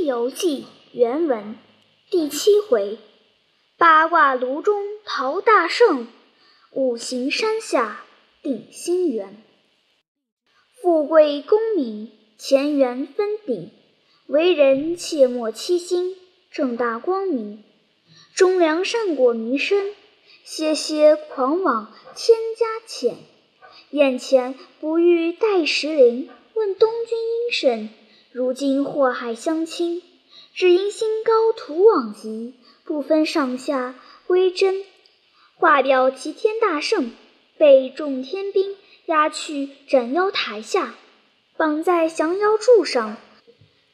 西游记》原文第七回：八卦炉中陶大圣，五行山下定心圆。富贵功名前缘分鼎，为人切莫欺心，正大光明。忠良善果弥深，歇歇狂妄千家浅。眼前不遇戴石林，问东君应甚？如今祸害乡亲，只因心高图往极，不分上下归真。画表齐天大圣，被众天兵押去斩妖台下，绑在降妖柱上，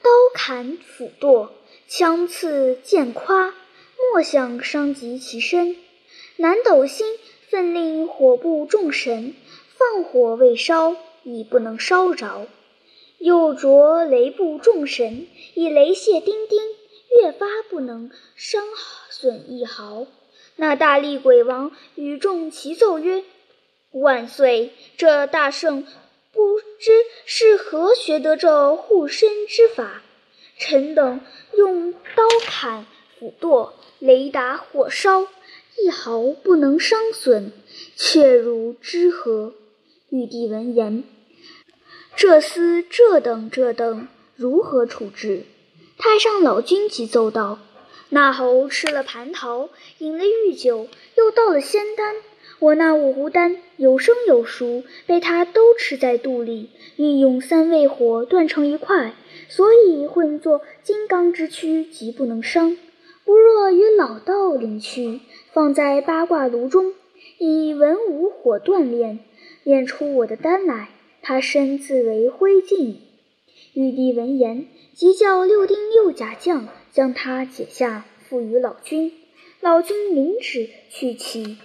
刀砍斧剁，枪刺剑夸，莫想伤及其身。南斗星奋令火部众神放火未烧，已不能烧着。又着雷部众神以雷泄丁丁，越发不能伤损一毫。那大力鬼王与众齐奏曰：“万岁！这大圣不知是何学得这护身之法？臣等用刀砍斧剁，雷打火烧，一毫不能伤损，却如之何？”玉帝闻言。这厮这等这等，如何处置？太上老君急奏道：“那猴吃了蟠桃，饮了御酒，又倒了仙丹。我那五湖丹有生有熟，被他都吃在肚里，运用三味火断成一块，所以混作金刚之躯，极不能伤。不若与老道领去，放在八卦炉中，以文武火锻炼，炼出我的丹来。”他身自为灰烬。玉帝闻言，即叫六丁六甲将将他解下，付与老君。老君领旨去其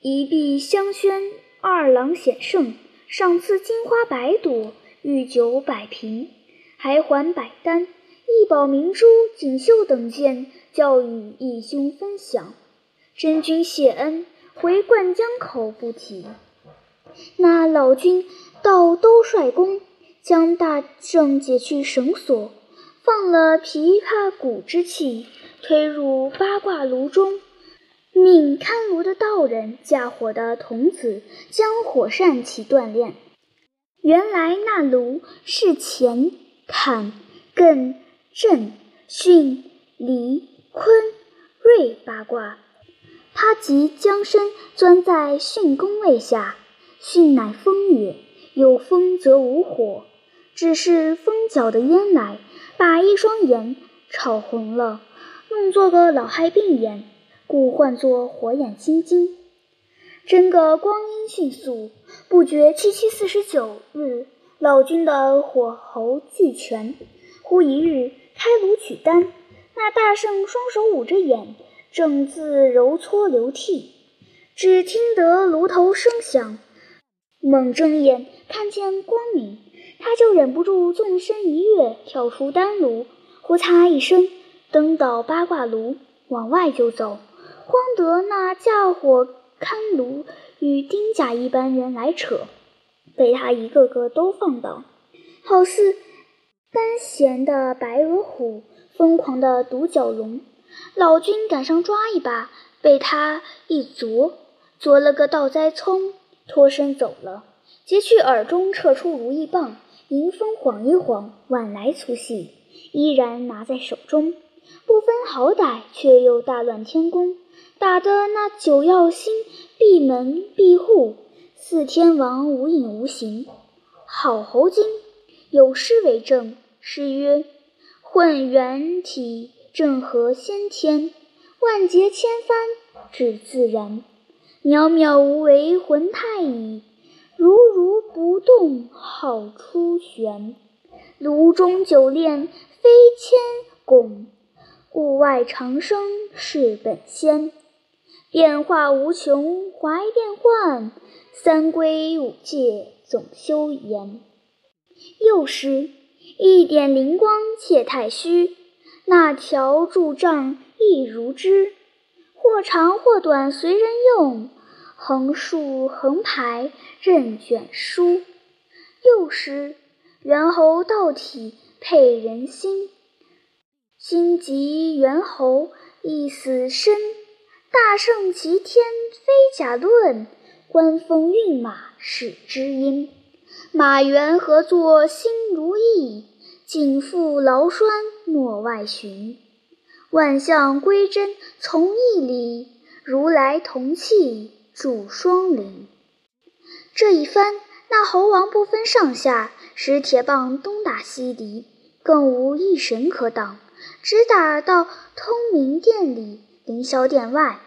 一臂香轩，二郎显圣，赏赐金花百朵，御酒百瓶，还还百丹、一宝明珠、锦绣等件，教与义兄分享。真君谢恩，回灌江口不提。那老君。到兜率宫，将大圣解去绳索，放了琵琶鼓之气，推入八卦炉中，命看炉的道人架火的童子将火扇起锻炼。原来那炉是乾、坎、艮、震、巽、离、坤、兑八卦，他即将身钻在巽宫位下，巽乃风也。有风则无火，只是风搅的烟来，把一双眼炒红了，弄作个老害病眼，故唤作火眼金睛。真个光阴迅速，不觉七七四十九日，老君的火候俱全。忽一日开炉取丹，那大圣双手捂着眼，正自揉搓流涕，只听得炉头声响。猛睁眼看见光明，他就忍不住纵身一跃，跳出丹炉，呼嚓一声登到八卦炉，往外就走。慌得那架火看炉与丁甲一般人来扯，被他一个个都放倒，好似单弦的白额虎，疯狂的独角龙。老君赶上抓一把，被他一啄，啄了个倒栽葱。脱身走了，截去耳中，撤出如意棒，迎风晃一晃，晚来粗细，依然拿在手中，不分好歹，却又大乱天宫，打得那九曜星闭门闭户，四天王无影无形。好猴精，有诗为证，诗曰：“混元体正合先天，万劫千帆至自然。”渺渺无为魂太乙，如如不动好出玄。炉中久炼非千拱，物外长生是本仙。变化无穷怀变幻，三归五戒总修严。又诗一点灵光切太虚，那条柱杖亦如之。或长或短随人用，横竖横排任卷书。又诗猿猴道体配人心，心急猿猴意死深。大圣齐天非假论，官封运马是知音。马原何作心如意？尽付劳栓莫外寻。万象归真从一理，如来同气助双林。这一番，那猴王不分上下，使铁棒东打西敌，更无一神可挡，直打到通明殿里。凌霄殿外，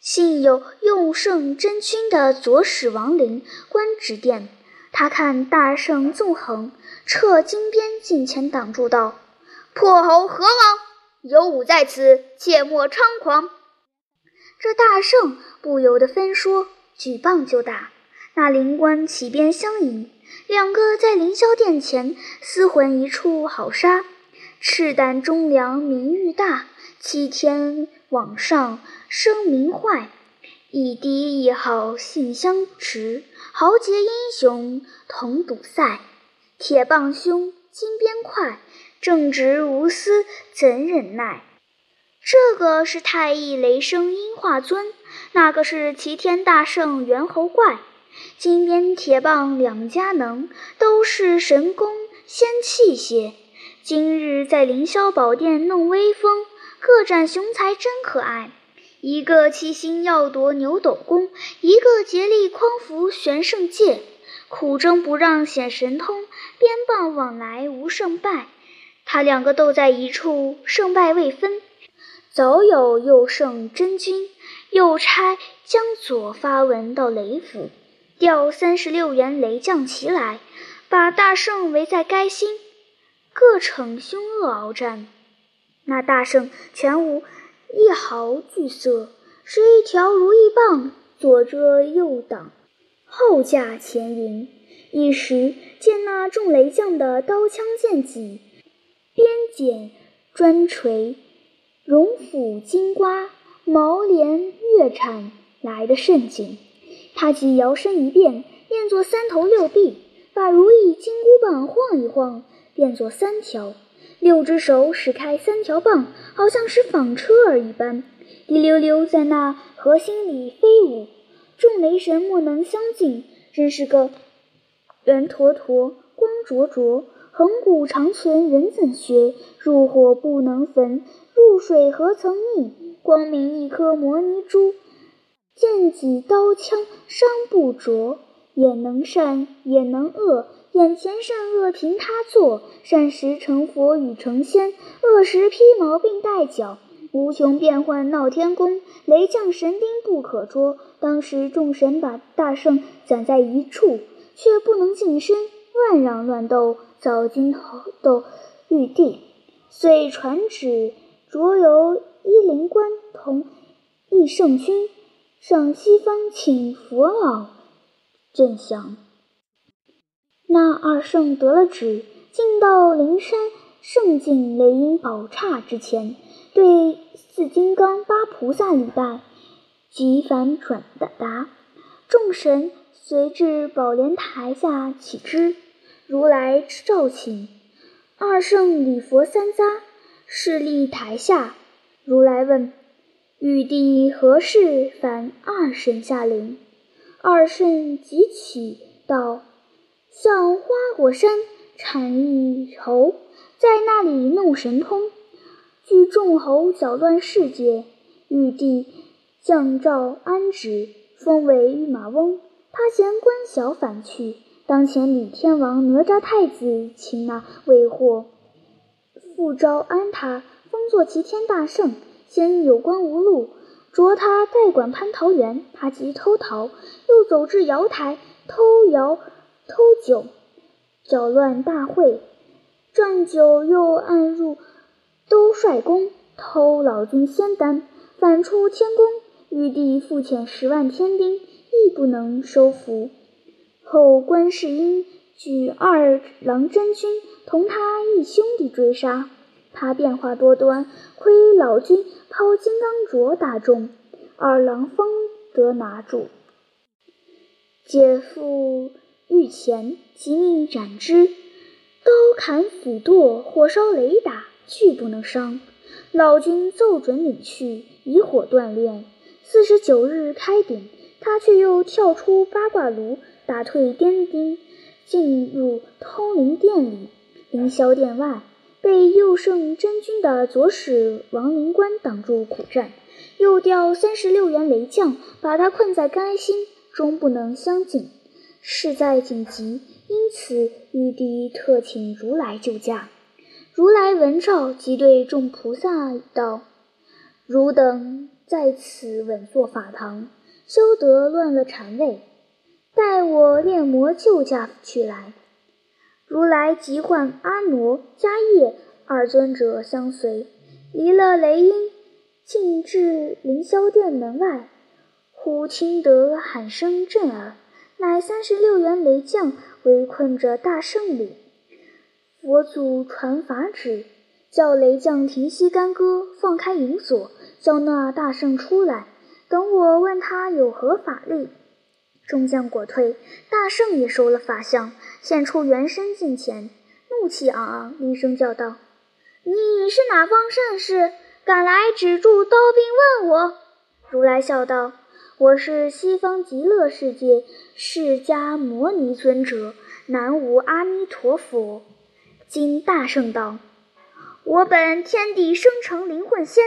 幸有用圣真君的左使王陵官指殿。他看大圣纵横，撤金鞭近前挡住道：“破猴何往？有武在此，切莫猖狂！”这大圣不由得分说，举棒就打。那灵官起鞭相迎，两个在凌霄殿前厮混一处，好杀！赤胆忠良名誉大，欺天。往上声名坏，一低一好性相持，豪杰英雄同赌赛。铁棒凶，金鞭快，正直无私怎忍耐？这个是太乙雷声音化尊，那个是齐天大圣猿猴怪。金鞭铁棒两家能，都是神功仙器械。今日在凌霄宝殿弄威风。各展雄才真可爱，一个七星要夺牛斗宫，一个竭力匡扶玄圣界，苦争不让显神通，鞭棒往来无胜败。他两个斗在一处，胜败未分。早有右圣真君，又差将左发文到雷府，调三十六员雷将齐来，把大圣围在该心，各逞凶恶鏖战。那大圣全无一毫惧色，使一条如意棒，左遮右挡，后架前迎。一时见那众雷将的刀枪剑戟、鞭锏砖锤、荣斧金瓜、毛镰月铲来得甚紧。他即摇身一变，变作三头六臂，把如意金箍棒晃一晃，变作三条。六只手使开三条棒，好像是纺车儿一般，滴溜溜在那河心里飞舞。众雷神莫能相近，真是个圆坨坨、光灼灼。恒古长存，人怎学？入火不能焚，入水何曾溺？光明一颗摩尼珠，剑戟刀枪伤不着。也能善，也能恶。眼前善恶凭他做，善时成佛与成仙，恶时披毛并带角，无穷变幻闹天宫，雷将神兵不可捉。当时众神把大圣攒在一处，却不能近身，乱嚷乱斗，早惊斗玉帝，遂传旨着由依灵官同义圣君上西方请佛老镇降。那二圣得了旨，进到灵山圣境雷音宝刹之前，对四金刚八菩萨礼拜，即反转达。众神随至宝莲台下启之，如来召请二圣礼佛三匝，势立台下。如来问玉帝何事烦二圣下灵？二圣即起道。向花果山产一猴，在那里弄神通，聚众猴搅乱世界。玉帝降诏安旨，封为御马翁。他嫌官小反去。当前李天王哪吒太子擒那未获，复招安他，封作齐天大圣。先有官无路，着他代管蟠桃园。他即偷桃，又走至瑶台偷瑶。偷酒，搅乱大会；赚酒又暗入兜率宫，偷老君仙丹，反出天宫。玉帝复遣十万天兵，亦不能收服。后观世音举二郎真君同他一兄弟追杀，他变化多端，亏老君抛金刚镯打中，二郎方得拿住。姐夫。御前即命斩之，刀砍斧剁，火烧雷打，俱不能伤。老君奏准领去，以火锻炼。四十九日开鼎，他却又跳出八卦炉，打退颠兵，进入通灵殿里。凌霄殿外，被右圣真君的左使王灵官挡住苦战，又调三十六员雷将，把他困在甘心，终不能相进。事在紧急，因此玉帝特请如来救驾。如来闻诏，即对众菩萨道：“汝等在此稳坐法堂，休得乱了禅位，待我炼魔救驾去来。”如来即唤阿傩、迦叶二尊者相随，离了雷音，进至凌霄殿门外，忽听得喊声震耳。乃三十六员雷将围困着大圣里，佛祖传法旨，叫雷将停息干戈，放开银锁，叫那大圣出来。等我问他有何法力。众将果退，大圣也收了法相，现出原身近前，怒气昂昂，厉声叫道：“你是哪方圣士，敢来止住刀兵？问我！”如来笑道。我是西方极乐世界释迦牟尼尊者，南无阿弥陀佛。今大圣道：我本天地生成灵魂仙，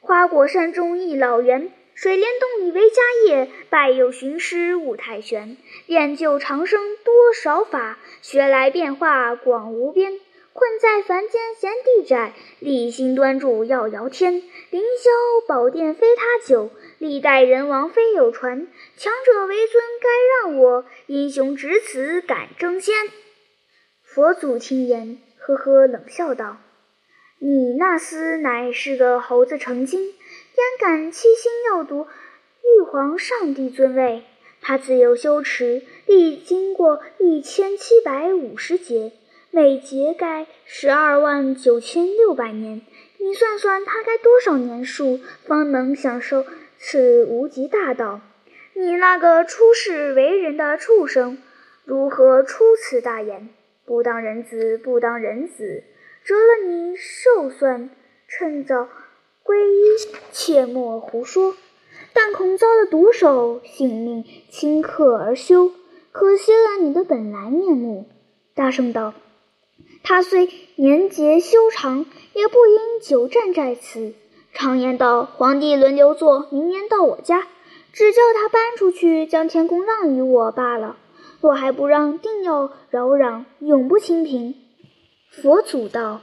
花果山中一老猿，水帘洞里为家业，拜有寻师悟太玄，练就长生多少法，学来变化广无边。困在凡间闲地窄，立心端住要摇天。凌霄宝殿非他久，历代人王非有传。强者为尊该让我，英雄只此敢争先。佛祖听言，呵呵冷笑道：“你那厮乃是个猴子成精，焉敢欺心要夺玉皇上帝尊位？他自幼修持，历经过一千七百五十劫。”每劫该十二万九千六百年，你算算他该多少年数，方能享受此无极大道？你那个出世为人的畜生，如何出此大言？不当人子，不当人子，折了你寿算，趁早皈依，切莫胡说！但恐遭了毒手，性命顷刻而休，可惜了你的本来面目。大圣道。他虽年节修长，也不应久战在此。常言道：“皇帝轮流坐，明年到我家。”只叫他搬出去，将天宫让与我罢了。若还不让，定要扰攘，永不清平。佛祖道：“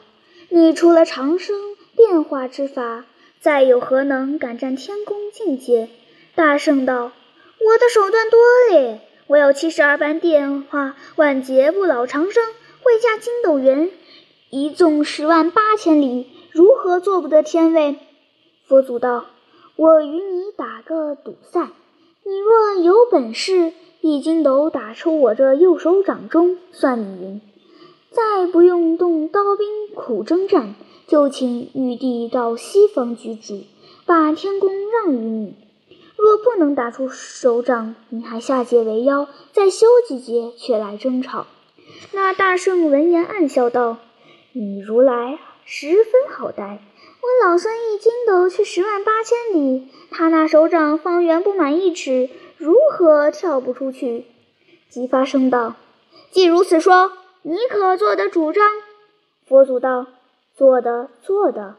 你除了长生变化之法，再有何能敢占天宫境界？”大圣道：“我的手段多嘞，我有七十二般变化，万劫不老长生。”会驾筋斗云，一纵十万八千里，如何做不得天位？佛祖道：“我与你打个赌赛，你若有本事，一筋斗打出我这右手掌中，算你赢。再不用动刀兵苦征战，就请玉帝到西方居住，把天宫让于你。若不能打出手掌，你还下界为妖，再修几劫，却来争吵。”那大圣闻言暗笑道：“你如来十分好待，我老孙一筋斗去十万八千里，他那手掌方圆不满一尺，如何跳不出去？”即发声道：“既如此说，你可做得主张？”佛祖道：“做的，做的。”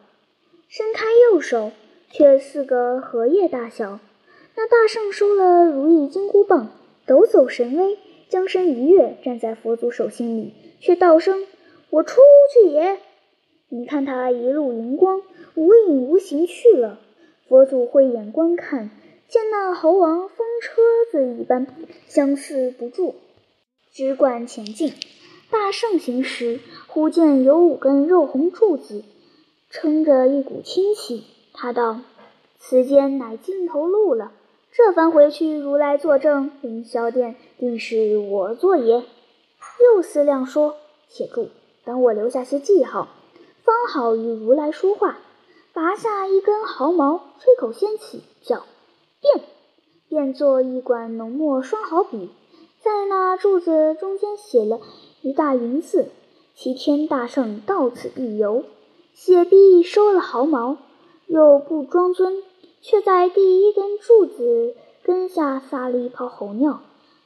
伸开右手，却似个荷叶大小。那大圣收了如意金箍棒，抖擞神威。将身一跃，站在佛祖手心里，却道声：“我出去也。”你看他一路荧光，无影无形去了。佛祖慧眼观看，见那猴王风车子一般，相似不住，只管前进。大圣行时，忽见有五根肉红柱子，撑着一股清气。他道：“此间乃尽头路了。”这番回去，如来作证，凌霄殿定是我做也。又思量说：“且住，等我留下些记号，方好与如来说话。”拔下一根毫毛，吹口仙气，叫变，变作一管浓墨双毫笔，在那柱子中间写了一大云寺：“齐天大圣到此一游。”写毕收了毫毛，又不装尊，却在第一根柱子根下撒了一泡猴尿，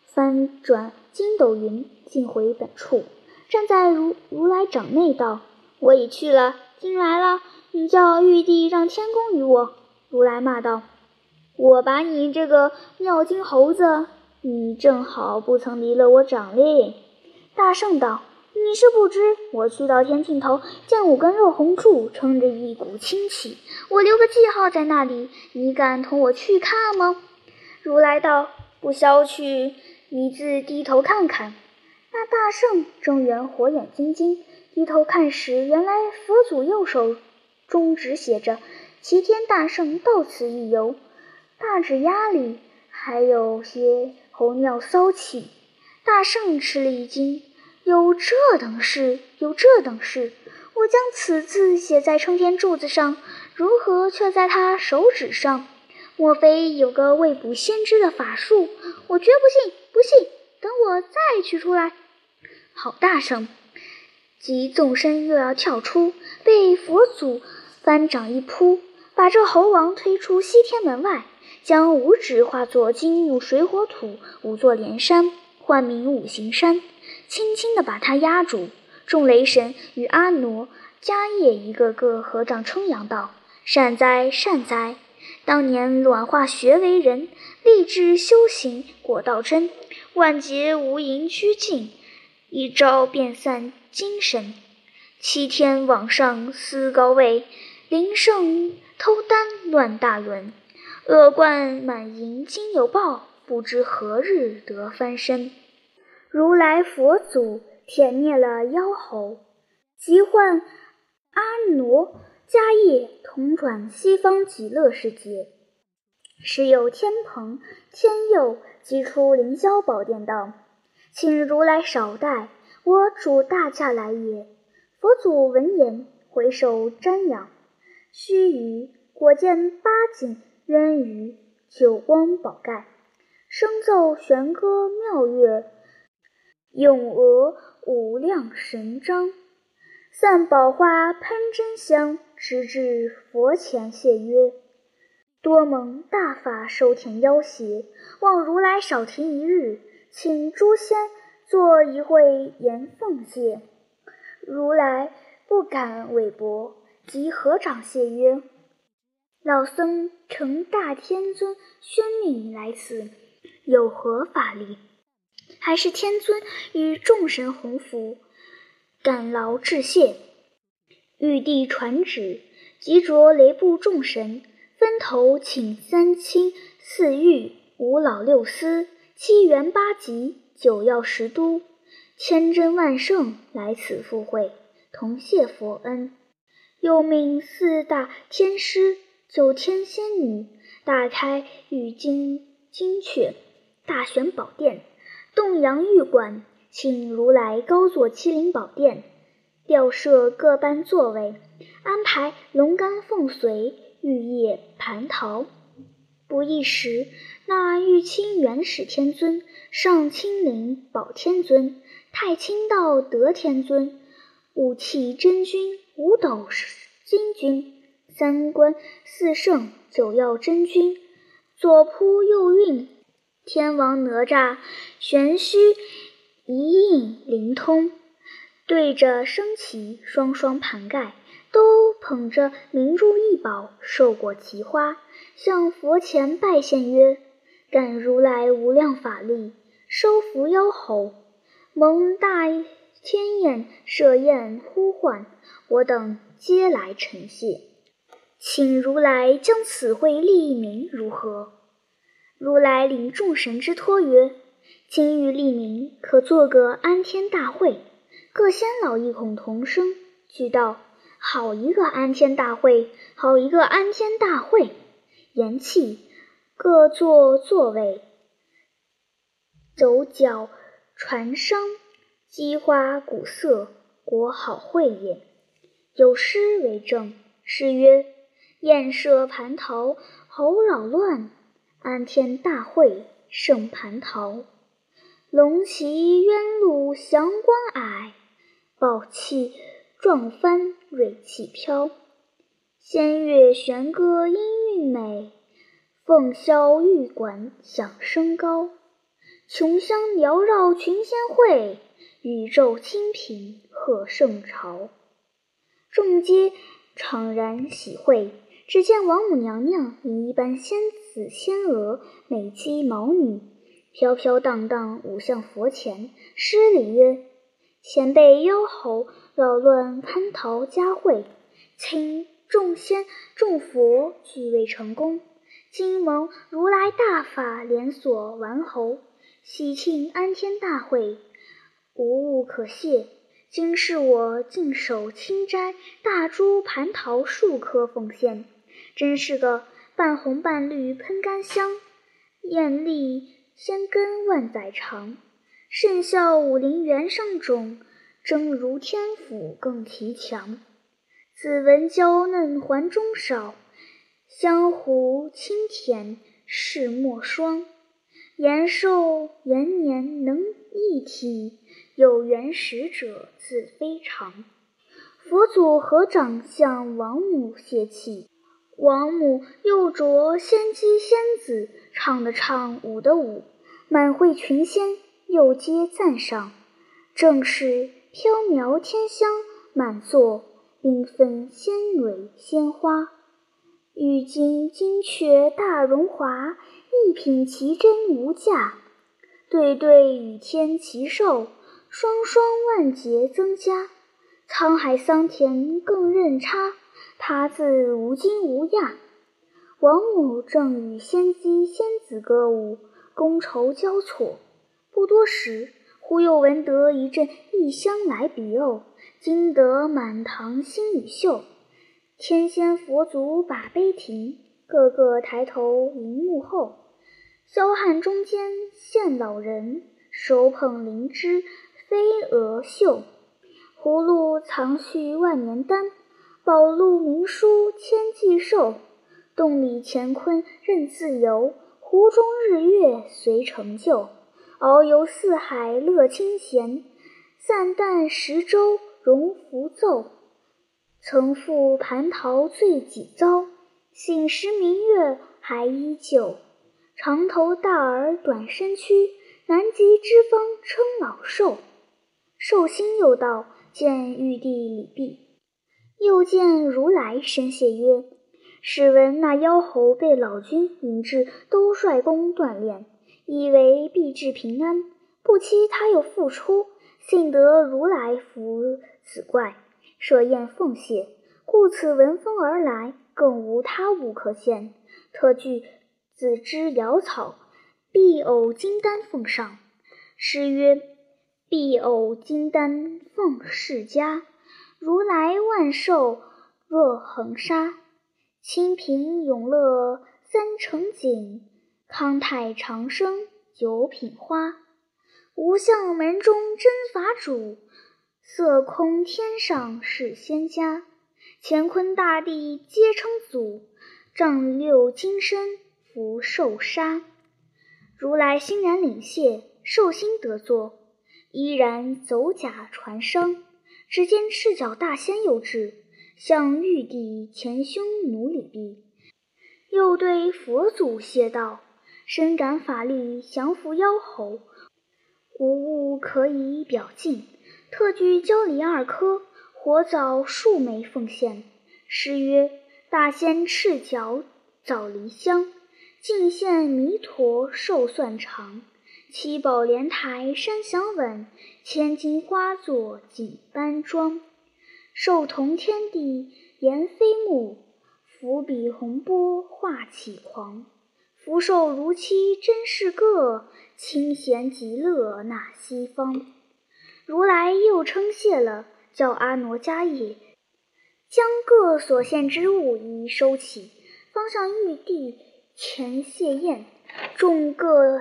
翻转筋斗云，进回本处，站在如如来掌内道：“我已去了，进来了，你叫玉帝让天公于我。”如来骂道：“我把你这个尿精猴子，你正好不曾离了我掌力。”大圣道。你是不知，我去到天尽头，见五根肉红柱撑着一股清气，我留个记号在那里。你敢同我去看吗？如来道：“不消去，你自低头看看。”那大圣睁圆火眼金睛，低头看时，原来佛祖右手中指写着“齐天大圣到此一游”，大指丫里还有些猴尿骚气。大圣吃了一惊。有这等事，有这等事！我将此字写在撑天柱子上，如何却在他手指上？莫非有个未卜先知的法术？我绝不信，不信！等我再取出来。好大声！即纵身又要跳出，被佛祖翻掌一扑，把这猴王推出西天门外，将五指化作金木水火土五座连山，唤名五行山。轻轻地把他压住，众雷神与阿傩、迦叶一个个合掌称扬道：“善哉，善哉！当年卵化学为人，立志修行果道真，万劫无垠虚境，一朝便散精神。七天往上思高位，灵圣偷丹乱大轮，恶贯满盈今有报，不知何日得翻身。”如来佛祖舔灭了妖猴，即唤阿傩、迦叶同转西方极乐世界。时有天蓬、天佑即出凌霄宝殿道：“请如来少待，我主大驾来也。”佛祖闻言，回首瞻仰，须臾，果见八景渊鱼，九光宝盖，声奏弦歌妙乐。咏额无量神章，散宝花喷真香，直至佛前谢曰：“多蒙大法收填要挟，望如来少停一日，请诸仙做一会言奉戒。”如来不敢违驳，即合掌谢曰：“老僧承大天尊宣命来此，有何法力？”还是天尊与众神洪福，感劳致谢。玉帝传旨，即着雷部众神分头请三清四御五老六司七元八极九曜十都千真万圣来此赴会，同谢佛恩。又命四大天师、九天仙女打开玉金金阙，大玄宝殿。洞阳玉馆，请如来高坐麒麟宝殿，吊设各般座位，安排龙肝凤髓、玉叶蟠桃。不一时，那玉清元始天尊、上清灵宝天尊、太清道德天尊、五气真君、五斗金君、三观四圣、九曜真君，左扑右运。天王哪吒玄虚一应灵通，对着升旗双双盘盖，都捧着明珠异宝、寿果奇花，向佛前拜献曰：“感如来无量法力，收服妖猴，蒙大天眼设宴呼唤，我等皆来承谢，请如来将此会立名如何？”如来领众神之托曰：“今欲立名，可做个安天大会。”各仙老异口同声，俱道：“好一个安天大会！好一个安天大会！”言讫，各坐座位，走脚传声，击花鼓瑟，国好会也。有诗为证，诗曰：“宴设蟠桃，猴扰乱。”安天大会盛蟠桃，龙旗渊露祥光霭，宝气壮帆锐气飘。仙乐弦歌音韵美，凤箫玉管响声高。琼香缭绕群仙会，宇宙清平贺圣朝。众皆怅然喜会。只见王母娘娘引一班仙子紫仙娥，美姬毛女，飘飘荡荡舞向佛前，施礼曰：“前辈妖猴扰乱蟠桃佳会，请众仙众佛俱未成功。今蒙如来大法连锁顽猴，喜庆安天大会，无物可谢。今是我净手清斋大珠蟠桃数颗奉献。”真是个半红半绿喷干香，艳丽仙根万载长。圣效武陵源上种，正如天府更奇强。子文娇嫩环中少，香湖清甜世莫双。延寿延年能一体，有缘使者自非常。佛祖合掌向王母谢气。王母又着仙姬仙子，唱的唱，舞的舞，满会群仙又皆赞赏。正是飘渺天香满座，缤纷仙蕊鲜花。玉京金阙大荣华，一品奇珍无价。对对与天齐寿，双双万劫增加。沧海桑田更任差。他自无惊无讶，王母正与仙姬仙子歌舞，觥筹交错。不多时，忽又闻得一阵异香来鼻哦，惊得满堂星宇秀。天仙佛祖把杯停，个个抬头迎幕后。霄汉中间现老人，手捧灵芝飞蛾绣，葫芦藏续万年丹。宝路明书千计寿，洞里乾坤任自由。湖中日月随成就，遨游四海乐清闲。散淡十洲荣福奏，曾赴蟠桃醉几遭。醒时明月还依旧。长头大耳短身躯，南极之方称老寿。寿星又到，见玉帝礼毕。又见如来深谢曰：“试闻那妖猴被老君引至兜率宫锻炼，以为必至平安。不期他又复出，幸得如来伏此怪，设宴奉谢，故此闻风而来，更无他物可献。特具紫芝瑶草，碧藕金丹奉上。诗曰：‘碧藕金丹奉世家。’”如来万寿若恒沙，清平永乐三成景，康泰长生九品花。无相门中真法主，色空天上是仙家。乾坤大地皆称祖，丈六金身福寿沙。如来欣然领谢，寿星得座，依然走甲传声。只见赤脚大仙又至，向玉帝前胸努礼毕，又对佛祖谢道：“深感法力降服妖猴，无物可以表尽，特具焦梨二颗，火枣数枚奉献。”诗曰：“大仙赤脚枣梨香，尽献弥陀寿算长。”七宝莲台山响稳，千金花座锦斑装。寿同天地颜飞木，伏笔洪波画起狂。福寿如期真是个，清闲极乐那西方。如来又称谢了，叫阿傩迦叶，将各所献之物一一收起，方向玉帝前谢宴，众各。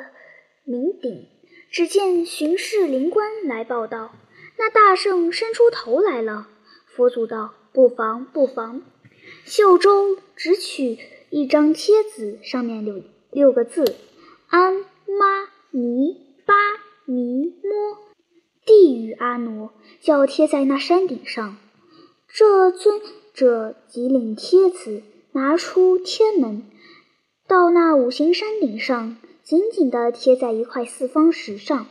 名鼎，只见巡视灵官来报道：“那大圣伸出头来了。”佛祖道：“不妨，不妨。”袖中只取一张帖子，上面有六个字：“安妈尼巴尼摩。”地狱阿傩，叫贴在那山顶上。这尊者即领帖子，拿出天门，到那五行山顶上，紧紧地贴在一块四方石上。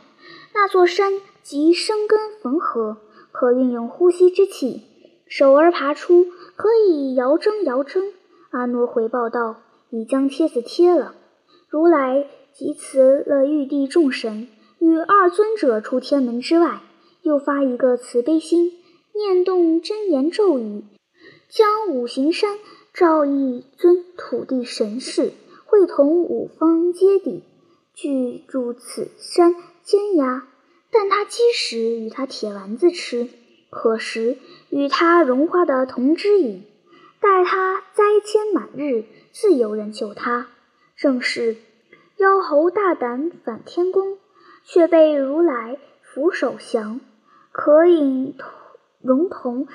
那座山即生根缝合，可运用呼吸之气，手儿爬出，可以摇针摇针。阿诺回报道：“已将帖子贴了。”如来即辞了玉帝众神，与二尊者出天门之外，又发一个慈悲心。念动真言咒语，将五行山召一尊土地神士，会同五方揭谛，聚住此山尖崖。但他饥时与他铁丸子吃，渴时与他融化的铜汁饮。待他灾迁满日，自有人救他。正是妖猴大胆反天宫，却被如来俯首降。可饮。融铜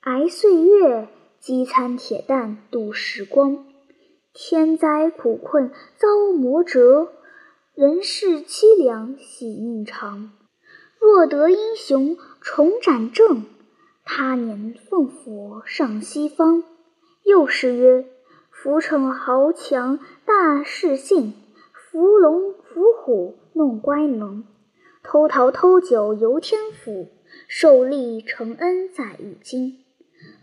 挨岁月，饥餐铁蛋度时光。天灾苦困遭磨折，人世凄凉喜命长。若得英雄重展正，他年奉佛上西方。又是曰：浮逞豪强大势性，伏龙伏虎弄乖能，偷桃偷酒游天府。受利承恩在玉京，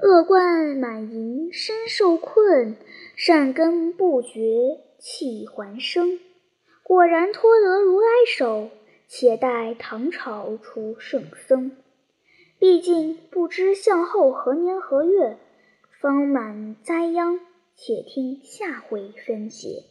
恶贯满盈身受困，善根不绝气还生。果然托得如来手，且待唐朝出圣僧。毕竟不知向后何年何月方满灾殃，且听下回分解。